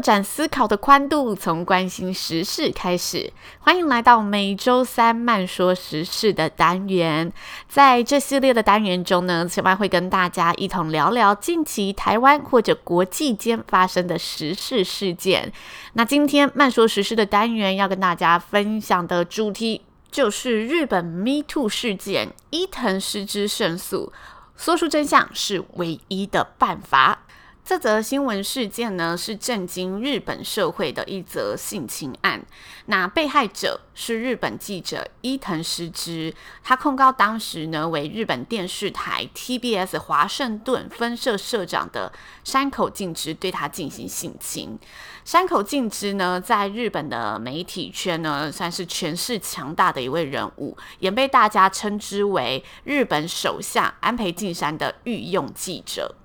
展思考的宽度，从关心时事开始。欢迎来到每周三慢说时事的单元。在这系列的单元中呢，千嫚会跟大家一同聊聊近期台湾或者国际间发生的时事事件。那今天慢说时事的单元要跟大家分享的主题，就是日本 Me Too 事件，伊藤失之胜诉，说出真相是唯一的办法。这则新闻事件呢，是震惊日本社会的一则性侵案。那被害者是日本记者伊藤实之，他控告当时呢为日本电视台 TBS 华盛顿分社社长的山口敬之对他进行性侵。山口敬之呢，在日本的媒体圈呢，算是权势强大的一位人物，也被大家称之为日本首相安倍晋三的御用记者。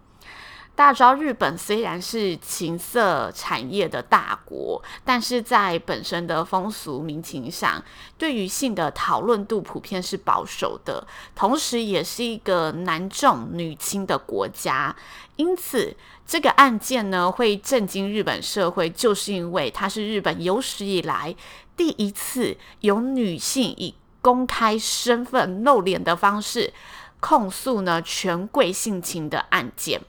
大家知道，日本虽然是情色产业的大国，但是在本身的风俗民情上，对于性的讨论度普遍是保守的，同时也是一个男重女轻的国家。因此，这个案件呢会震惊日本社会，就是因为它是日本有史以来第一次有女性以公开身份露脸的方式控诉呢权贵性侵的案件。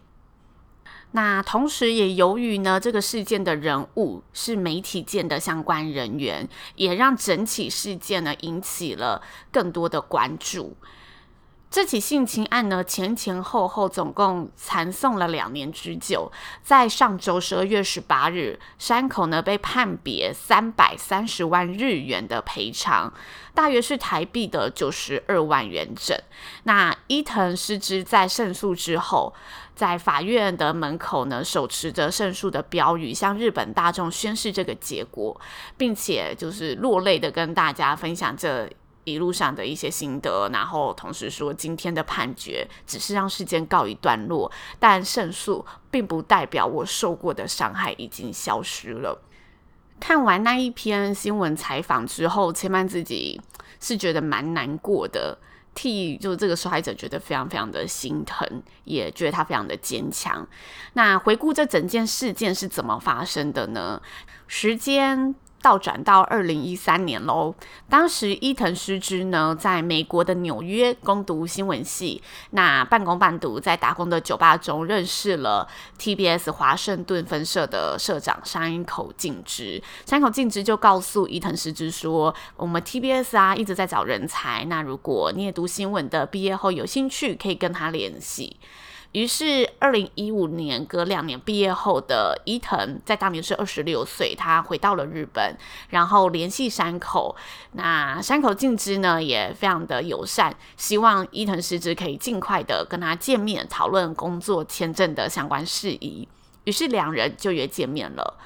那同时，也由于呢，这个事件的人物是媒体界的相关人员，也让整起事件呢引起了更多的关注。这起性侵案呢，前前后后总共缠讼了两年之久。在上周十二月十八日，山口呢被判别三百三十万日元的赔偿，大约是台币的九十二万元整。那伊藤诗织在胜诉之后，在法院的门口呢，手持着胜诉的标语，向日本大众宣示这个结果，并且就是落泪的跟大家分享这。一路上的一些心得，然后同时说，今天的判决只是让事件告一段落，但胜诉并不代表我受过的伤害已经消失了。看完那一篇新闻采访之后，千万自己是觉得蛮难过的，替就这个受害者觉得非常非常的心疼，也觉得他非常的坚强。那回顾这整件事件是怎么发生的呢？时间。倒转到二零一三年喽，当时伊藤诗织呢，在美国的纽约攻读新闻系，那半工半读，在打工的酒吧中认识了 TBS 华盛顿分社的社长山口敬之。山口敬之就告诉伊藤诗织说：“我们 TBS 啊，一直在找人才，那如果你也读新闻的，毕业后有兴趣，可以跟他联系。”于是，二零一五年隔两年毕业后的伊藤，在当年是二十六岁，他回到了日本，然后联系山口。那山口敬之呢，也非常的友善，希望伊藤诗织可以尽快的跟他见面，讨论工作签证的相关事宜。于是两人就约见面了。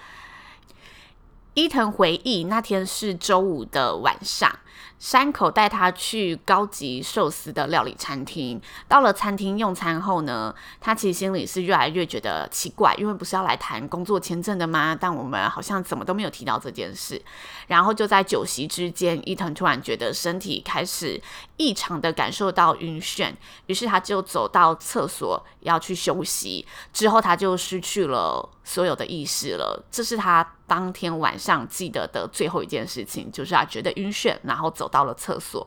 伊藤回忆，那天是周五的晚上。山口带他去高级寿司的料理餐厅。到了餐厅用餐后呢，他其实心里是越来越觉得奇怪，因为不是要来谈工作签证的吗？但我们好像怎么都没有提到这件事。然后就在酒席之间，伊藤突然觉得身体开始异常的感受到晕眩，于是他就走到厕所要去休息。之后他就失去了所有的意识了。这是他当天晚上记得的最后一件事情，就是他觉得晕眩，然后走到了厕所，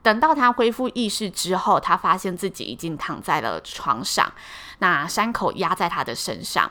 等到他恢复意识之后，他发现自己已经躺在了床上，那山口压在他的身上。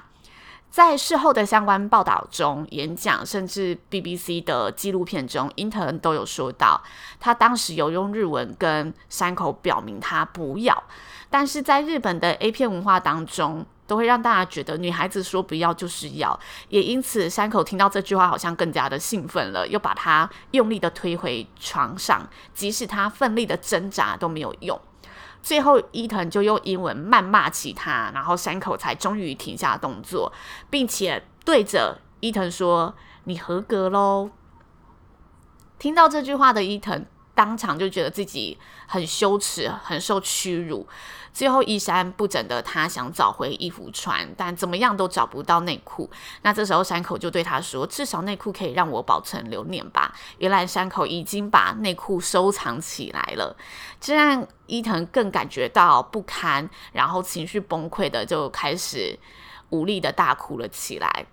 在事后的相关报道中、演讲，甚至 BBC 的纪录片中，伊藤都有说到，他当时有用日文跟山口表明他不要，但是在日本的 A 片文化当中。都会让大家觉得女孩子说不要就是要。也因此，山口听到这句话好像更加的兴奋了，又把他用力的推回床上，即使他奋力的挣扎都没有用。最后，伊藤就用英文谩骂起他，然后山口才终于停下动作，并且对着伊藤说：“你合格喽。”听到这句话的伊藤当场就觉得自己很羞耻，很受屈辱。最后衣衫不整的他想找回衣服穿，但怎么样都找不到内裤。那这时候山口就对他说：“至少内裤可以让我保存留念吧。”原来山口已经把内裤收藏起来了，这让伊藤更感觉到不堪，然后情绪崩溃的就开始无力的大哭了起来。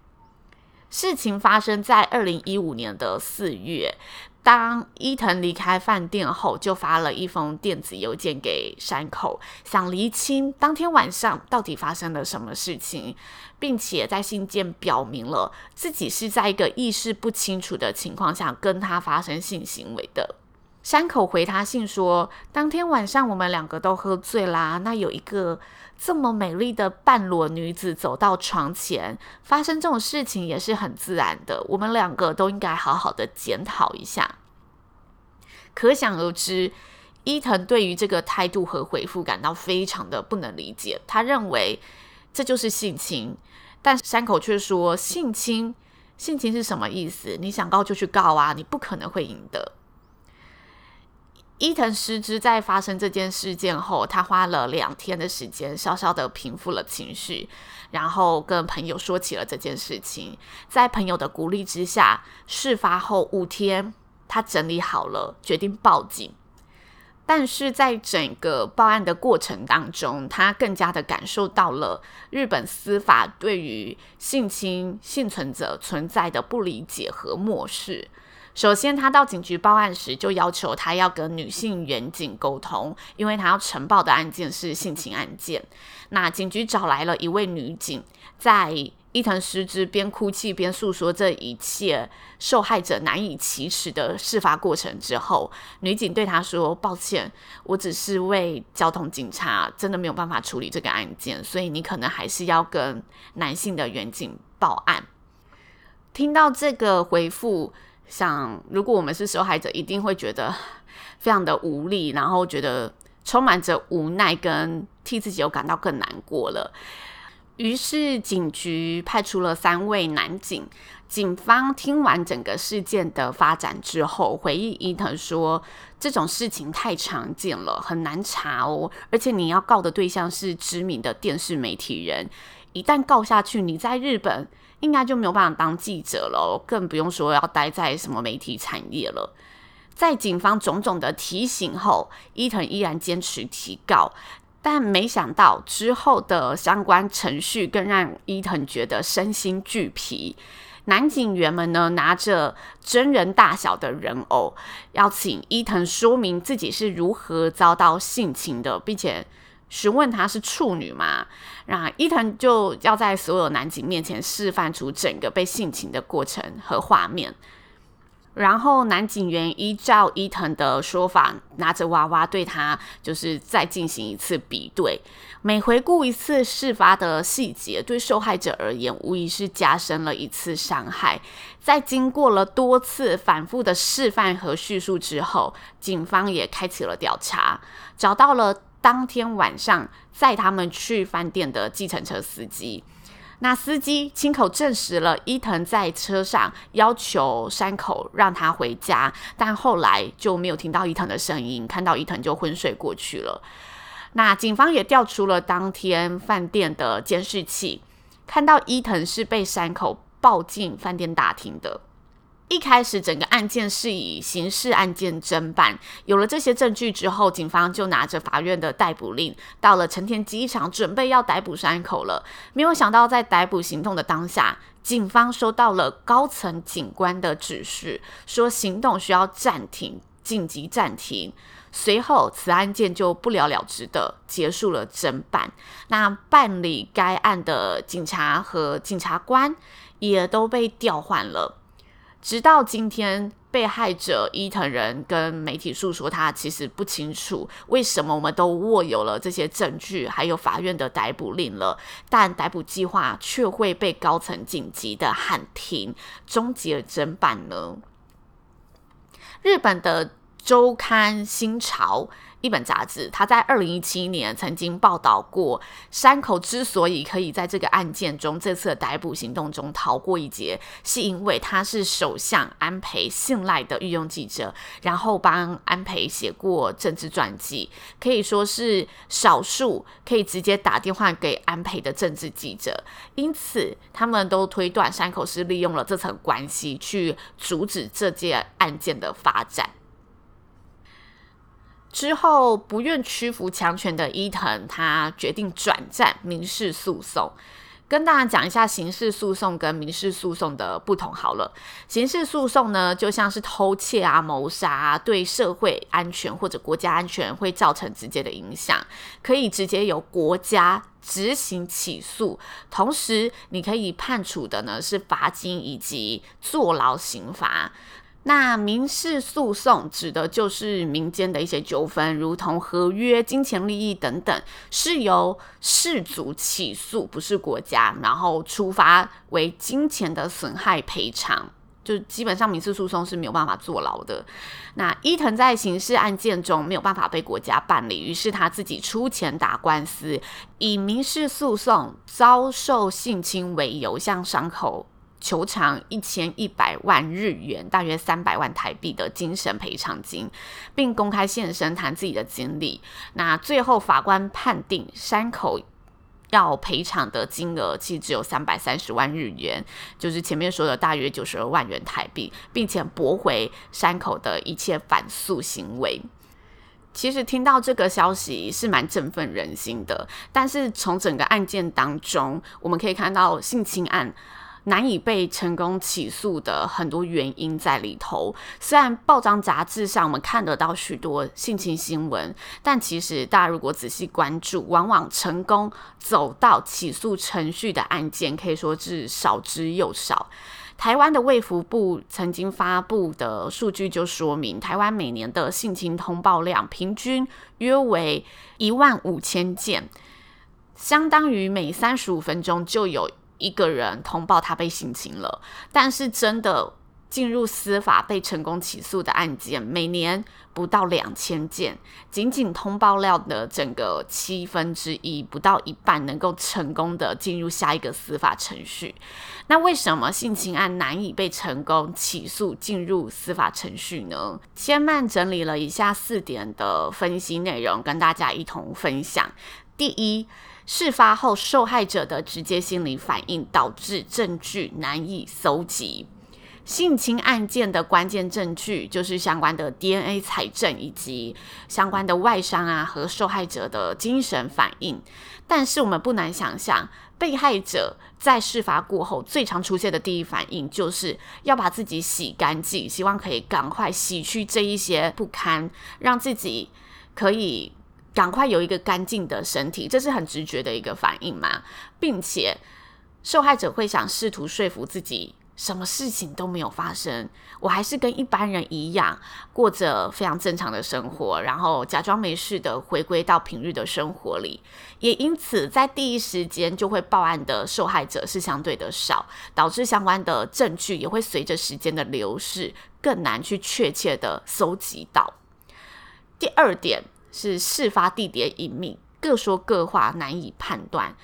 事情发生在二零一五年的四月。当伊藤离开饭店后，就发了一封电子邮件给山口，想厘清当天晚上到底发生了什么事情，并且在信件表明了自己是在一个意识不清楚的情况下跟他发生性行为的。山口回他信说，当天晚上我们两个都喝醉啦，那有一个这么美丽的半裸女子走到床前，发生这种事情也是很自然的，我们两个都应该好好的检讨一下。可想而知，伊藤对于这个态度和回复感到非常的不能理解，他认为这就是性侵，但山口却说性侵，性侵是什么意思？你想告就去告啊，你不可能会赢的。伊藤诗织在发生这件事件后，他花了两天的时间，稍稍的平复了情绪，然后跟朋友说起了这件事情。在朋友的鼓励之下，事发后五天，他整理好了，决定报警。但是在整个报案的过程当中，他更加的感受到了日本司法对于性侵幸存者存在的不理解和漠视。首先，他到警局报案时就要求他要跟女性员警沟通，因为他要呈报的案件是性侵案件。那警局找来了一位女警，在伊藤诗织边哭泣边诉说这一切受害者难以启齿的事发过程之后，女警对他说：“抱歉，我只是为交通警察，真的没有办法处理这个案件，所以你可能还是要跟男性的员警报案。”听到这个回复。想，如果我们是受害者，一定会觉得 非常的无力，然后觉得充满着无奈，跟替自己又感到更难过了。于是警局派出了三位男警。警方听完整个事件的发展之后，回忆伊藤说：“这种事情太常见了，很难查哦。而且你要告的对象是知名的电视媒体人，一旦告下去，你在日本。”应该就没有办法当记者了，更不用说要待在什么媒体产业了。在警方种种的提醒后，伊藤依然坚持提告，但没想到之后的相关程序更让伊藤觉得身心俱疲。男警员们呢，拿着真人大小的人偶，要请伊藤说明自己是如何遭到性侵的，并且。询问她是处女吗？那伊藤就要在所有男警面前示范出整个被性侵的过程和画面，然后男警员依照伊藤的说法，拿着娃娃对他就是再进行一次比对。每回顾一次事发的细节，对受害者而言，无疑是加深了一次伤害。在经过了多次反复的示范和叙述之后，警方也开启了调查，找到了。当天晚上载他们去饭店的计程车司机，那司机亲口证实了伊藤在车上要求山口让他回家，但后来就没有听到伊藤的声音，看到伊藤就昏睡过去了。那警方也调出了当天饭店的监视器，看到伊藤是被山口抱进饭店大厅的。一开始，整个案件是以刑事案件侦办。有了这些证据之后，警方就拿着法院的逮捕令，到了成田机场，准备要逮捕山口了。没有想到，在逮捕行动的当下，警方收到了高层警官的指示，说行动需要暂停，紧急暂停。随后，此案件就不了了之的结束了侦办。那办理该案的警察和检察官也都被调换了。直到今天，被害者伊藤人跟媒体诉说，他其实不清楚为什么我们都握有了这些证据，还有法院的逮捕令了，但逮捕计划却会被高层紧急的喊停，终结侦办呢？日本的周刊新潮。一本杂志，他在二零一七年曾经报道过，山口之所以可以在这个案件中，这次逮捕行动中逃过一劫，是因为他是首相安倍信赖的御用记者，然后帮安倍写过政治传记，可以说是少数可以直接打电话给安倍的政治记者。因此，他们都推断山口是利用了这层关系去阻止这件案件的发展。之后，不愿屈服强权的伊藤，他决定转战民事诉讼。跟大家讲一下刑事诉讼跟民事诉讼的不同好了。刑事诉讼呢，就像是偷窃啊、谋杀啊，对社会安全或者国家安全会造成直接的影响，可以直接由国家执行起诉。同时，你可以判处的呢是罚金以及坐牢刑罚。那民事诉讼指的就是民间的一些纠纷，如同合约、金钱利益等等，是由事主起诉，不是国家，然后处罚为金钱的损害赔偿。就基本上民事诉讼是没有办法坐牢的。那伊藤在刑事案件中没有办法被国家办理，于是他自己出钱打官司，以民事诉讼遭受性侵为由向伤口。求偿一千一百万日元，大约三百万台币的精神赔偿金，并公开现身谈自己的经历。那最后法官判定山口要赔偿的金额其实只有三百三十万日元，就是前面说的大约九十二万元台币，并且驳回山口的一切反诉行为。其实听到这个消息是蛮振奋人心的，但是从整个案件当中，我们可以看到性侵案。难以被成功起诉的很多原因在里头。虽然报章杂志上我们看得到许多性侵新闻，但其实大家如果仔细关注，往往成功走到起诉程序的案件，可以说是少之又少。台湾的卫福部曾经发布的数据就说明，台湾每年的性侵通报量平均约为一万五千件，相当于每三十五分钟就有。一个人通报他被性侵了，但是真的进入司法被成功起诉的案件，每年不到两千件，仅仅通报料的整个七分之一，不到一半能够成功的进入下一个司法程序。那为什么性侵案难以被成功起诉进入司法程序呢？千曼整理了以下四点的分析内容，跟大家一同分享。第一。事发后，受害者的直接心理反应导致证据难以搜集。性侵案件的关键证据就是相关的 DNA 采证以及相关的外伤啊和受害者的精神反应。但是我们不难想象，被害者在事发过后最常出现的第一反应就是要把自己洗干净，希望可以赶快洗去这一些不堪，让自己可以。赶快有一个干净的身体，这是很直觉的一个反应嘛，并且受害者会想试图说服自己，什么事情都没有发生，我还是跟一般人一样过着非常正常的生活，然后假装没事的回归到平日的生活里，也因此在第一时间就会报案的受害者是相对的少，导致相关的证据也会随着时间的流逝更难去确切的搜集到。第二点。是事发地点隐秘，各说各话，难以判断。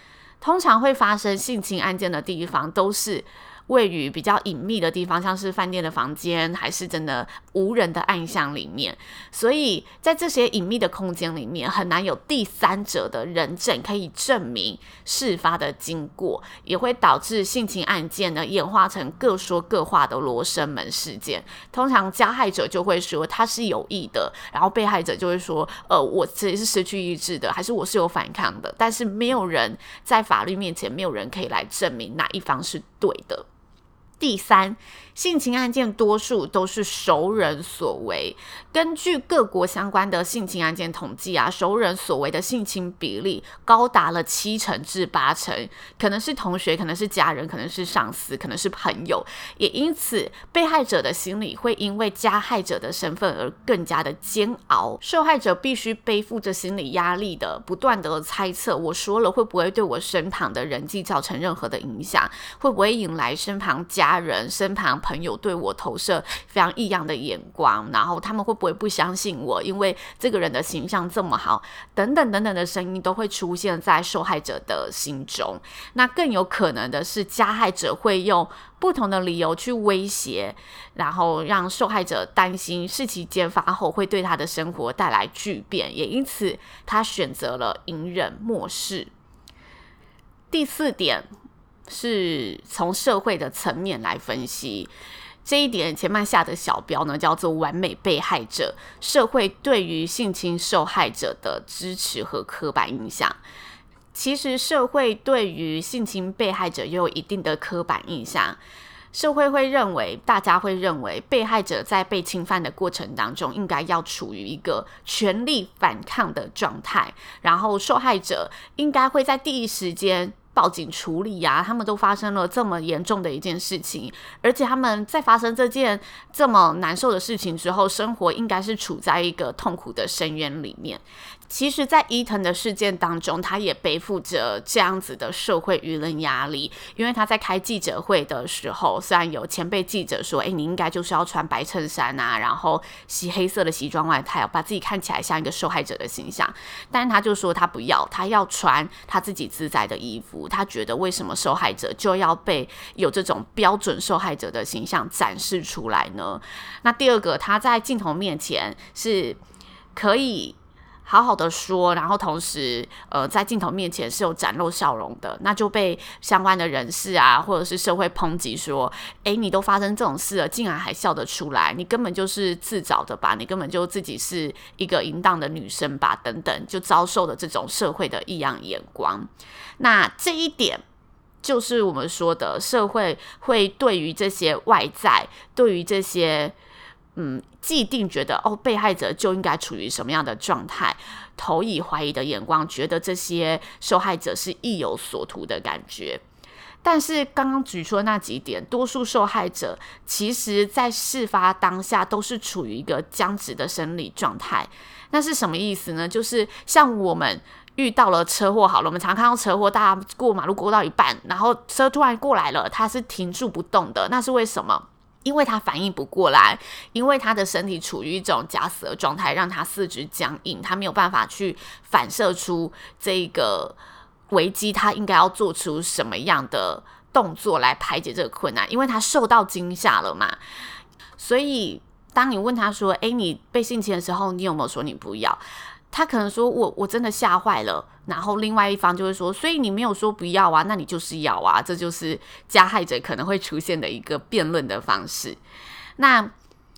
通常会发生性侵案件的地方，都是。位于比较隐秘的地方，像是饭店的房间，还是真的无人的暗巷里面，所以在这些隐秘的空间里面，很难有第三者的人证可以证明事发的经过，也会导致性侵案件呢演化成各说各话的罗生门事件。通常加害者就会说他是有意的，然后被害者就会说，呃，我自己是失去意志的，还是我是有反抗的，但是没有人在法律面前，没有人可以来证明哪一方是对的。第三。性侵案件多数都是熟人所为。根据各国相关的性侵案件统计啊，熟人所为的性侵比例高达了七成至八成，可能是同学，可能是家人，可能是上司，可能是朋友。也因此，被害者的心理会因为加害者的身份而更加的煎熬。受害者必须背负着心理压力的，不断的猜测：我说了会不会对我身旁的人际造成任何的影响？会不会引来身旁家家人、身旁朋友对我投射非常异样的眼光，然后他们会不会不相信我？因为这个人的形象这么好，等等等等的声音都会出现在受害者的心中。那更有可能的是，加害者会用不同的理由去威胁，然后让受害者担心事情揭发后会对他的生活带来巨变，也因此他选择了隐忍漠视。第四点是从社会的层面来分析。这一点前面下的小标呢，叫做“完美被害者”。社会对于性侵受害者的支持和刻板印象，其实社会对于性侵被害者也有一定的刻板印象。社会会认为，大家会认为，被害者在被侵犯的过程当中，应该要处于一个全力反抗的状态，然后受害者应该会在第一时间。报警处理呀、他们都发生了这么严重的一件事情，而且他们在发生这件这么难受的事情之后，生活应该是处在一个痛苦的深渊里面。其实，在伊藤的事件当中，他也背负着这样子的社会舆论压力，因为他在开记者会的时候，虽然有前辈记者说：“诶，你应该就是要穿白衬衫啊，然后洗黑色的西装外套，把自己看起来像一个受害者的形象。”但是他就说他不要，他要穿他自己自在的衣服。他觉得为什么受害者就要被有这种标准受害者的形象展示出来呢？那第二个，他在镜头面前是可以。好好的说，然后同时，呃，在镜头面前是有展露笑容的，那就被相关的人士啊，或者是社会抨击说，诶，你都发生这种事了，竟然还笑得出来，你根本就是自找的吧，你根本就自己是一个淫荡的女生吧，等等，就遭受了这种社会的异样眼光。那这一点就是我们说的，社会会对于这些外在，对于这些。嗯，既定觉得哦，被害者就应该处于什么样的状态，投以怀疑的眼光，觉得这些受害者是意有所图的感觉。但是刚刚举出的那几点，多数受害者其实在事发当下都是处于一个僵直的生理状态。那是什么意思呢？就是像我们遇到了车祸，好了，我们常看到车祸，大家过马路过到一半，然后车突然过来了，它是停住不动的，那是为什么？因为他反应不过来，因为他的身体处于一种假死的状态，让他四肢僵硬，他没有办法去反射出这个危机，他应该要做出什么样的动作来排解这个困难？因为他受到惊吓了嘛。所以，当你问他说：“诶，你被性侵的时候，你有没有说你不要？”他可能说：“我我真的吓坏了。”然后另外一方就会说：“所以你没有说不要啊？那你就是要啊！”这就是加害者可能会出现的一个辩论的方式。那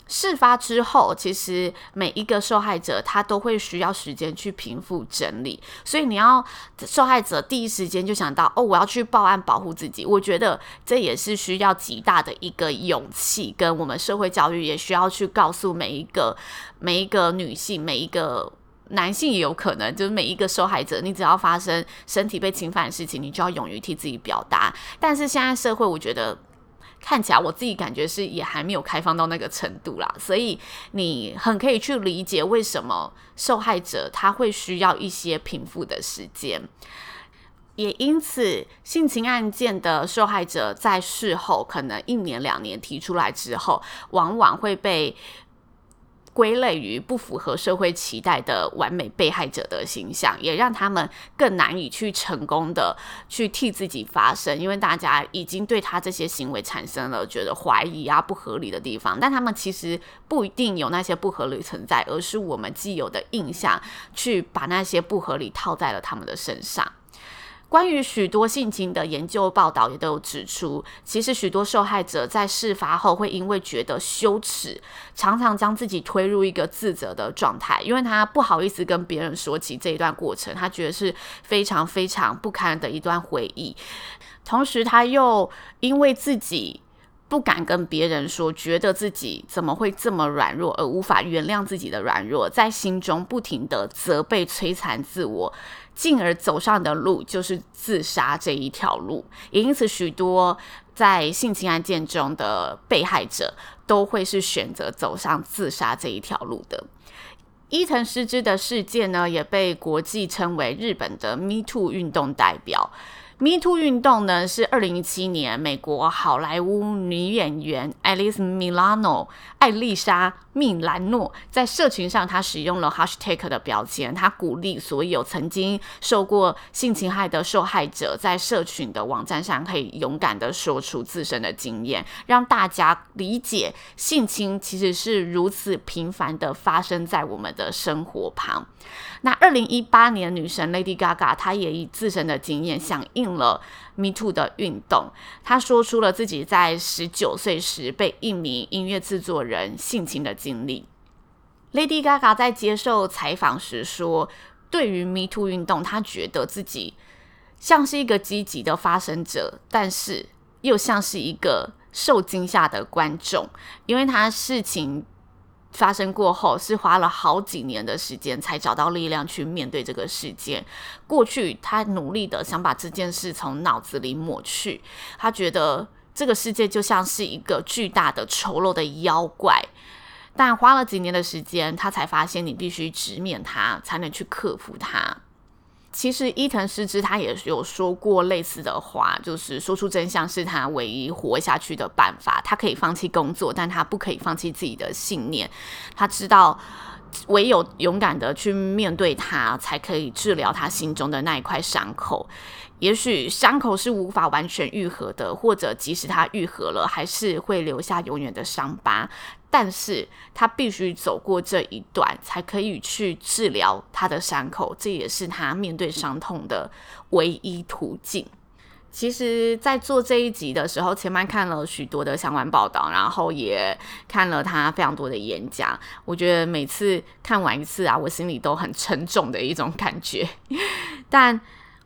事发之后，其实每一个受害者他都会需要时间去平复整理，所以你要受害者第一时间就想到：“哦，我要去报案保护自己。”我觉得这也是需要极大的一个勇气，跟我们社会教育也需要去告诉每一个每一个女性每一个。男性也有可能，就是每一个受害者，你只要发生身体被侵犯的事情，你就要勇于替自己表达。但是现在社会，我觉得看起来，我自己感觉是也还没有开放到那个程度啦。所以你很可以去理解为什么受害者他会需要一些平复的时间，也因此性侵案件的受害者在事后可能一年两年提出来之后，往往会被。归类于不符合社会期待的完美被害者的形象，也让他们更难以去成功的去替自己发声，因为大家已经对他这些行为产生了觉得怀疑啊、不合理的地方，但他们其实不一定有那些不合理存在，而是我们既有的印象去把那些不合理套在了他们的身上。关于许多性侵的研究报道也都有指出，其实许多受害者在事发后会因为觉得羞耻，常常将自己推入一个自责的状态，因为他不好意思跟别人说起这一段过程，他觉得是非常非常不堪的一段回忆。同时，他又因为自己不敢跟别人说，觉得自己怎么会这么软弱，而无法原谅自己的软弱，在心中不停地责备、摧残自我，进而走上的路就是自杀这一条路。也因此，许多在性侵案件中的被害者都会是选择走上自杀这一条路的。伊藤诗织的事件呢，也被国际称为日本的 Me Too 运动代表。Me Too 运动呢，是二零一七年美国好莱坞女演员 Alice Milano 艾丽莎·米兰诺在社群上，她使用了 Hashtag 的标签，她鼓励所有曾经受过性侵害的受害者，在社群的网站上可以勇敢的说出自身的经验，让大家理解性侵其实是如此频繁的发生在我们的生活旁。那二零一八年，女神 Lady Gaga 她也以自身的经验响应了 Me Too 的运动。他说出了自己在十九岁时被一名音乐制作人性侵的经历。Lady Gaga 在接受采访时说：“对于 Me Too 运动，他觉得自己像是一个积极的发声者，但是又像是一个受惊吓的观众，因为他事情。”发生过后，是花了好几年的时间才找到力量去面对这个事件。过去，他努力的想把这件事从脑子里抹去。他觉得这个世界就像是一个巨大的丑陋的妖怪，但花了几年的时间，他才发现你必须直面它，才能去克服它。其实伊藤诗织他也有说过类似的话，就是说出真相是他唯一活下去的办法。他可以放弃工作，但他不可以放弃自己的信念。他知道，唯有勇敢的去面对它，才可以治疗他心中的那一块伤口。也许伤口是无法完全愈合的，或者即使它愈合了，还是会留下永远的伤疤。但是他必须走过这一段，才可以去治疗他的伤口。这也是他面对伤痛的唯一途径。其实，在做这一集的时候，前面看了许多的相关报道，然后也看了他非常多的演讲。我觉得每次看完一次啊，我心里都很沉重的一种感觉。但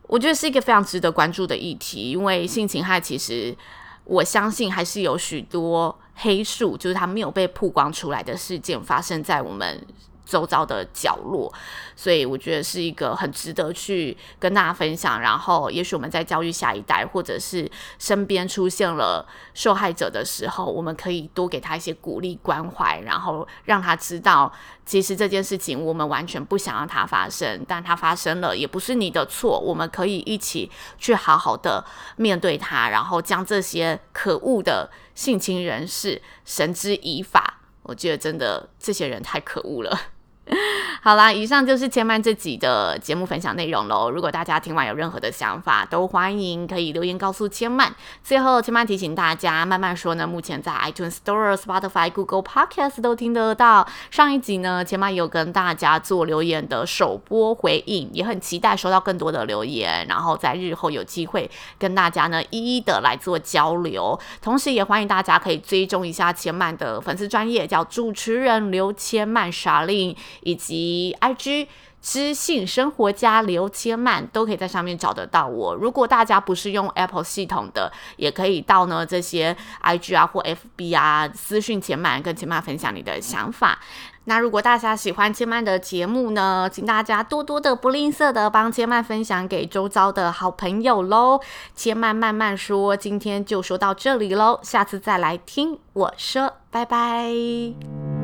我觉得是一个非常值得关注的议题，因为性侵害其实，我相信还是有许多黑数，就是它没有被曝光出来的事件发生在我们周遭的角落，所以我觉得是一个很值得去跟大家分享。然后，也许我们在教育下一代，或者是身边出现了受害者的时候，我们可以多给他一些鼓励、关怀，然后让他知道，其实这件事情我们完全不想让它发生，但它发生了，也不是你的错。我们可以一起去好好的面对它，然后将这些可恶的性侵人士绳之以法。我觉得真的这些人太可恶了。好啦，以上就是千曼这集的节目分享内容喽。如果大家听完有任何的想法，都欢迎可以留言告诉千曼。最后，千曼提醒大家，慢慢说呢，目前在 iTunes Store、Spotify、Google Podcast 都听得到。上一集呢，千曼有跟大家做留言的首播回应，也很期待收到更多的留言，然后在日后有机会跟大家呢一一的来做交流。同时，也欢迎大家可以追踪一下千曼的粉丝专业，叫主持人刘千曼莎令。以及 IG 知性生活家刘千曼都可以在上面找得到我。如果大家不是用 Apple 系统的，也可以到呢这些 IG 啊或 FB 啊私讯千曼，跟千曼分享你的想法。那如果大家喜欢千曼的节目呢，请大家多多的不吝啬的帮千曼分享给周遭的好朋友喽。千曼慢慢说，今天就说到这里喽，下次再来听我说，拜拜。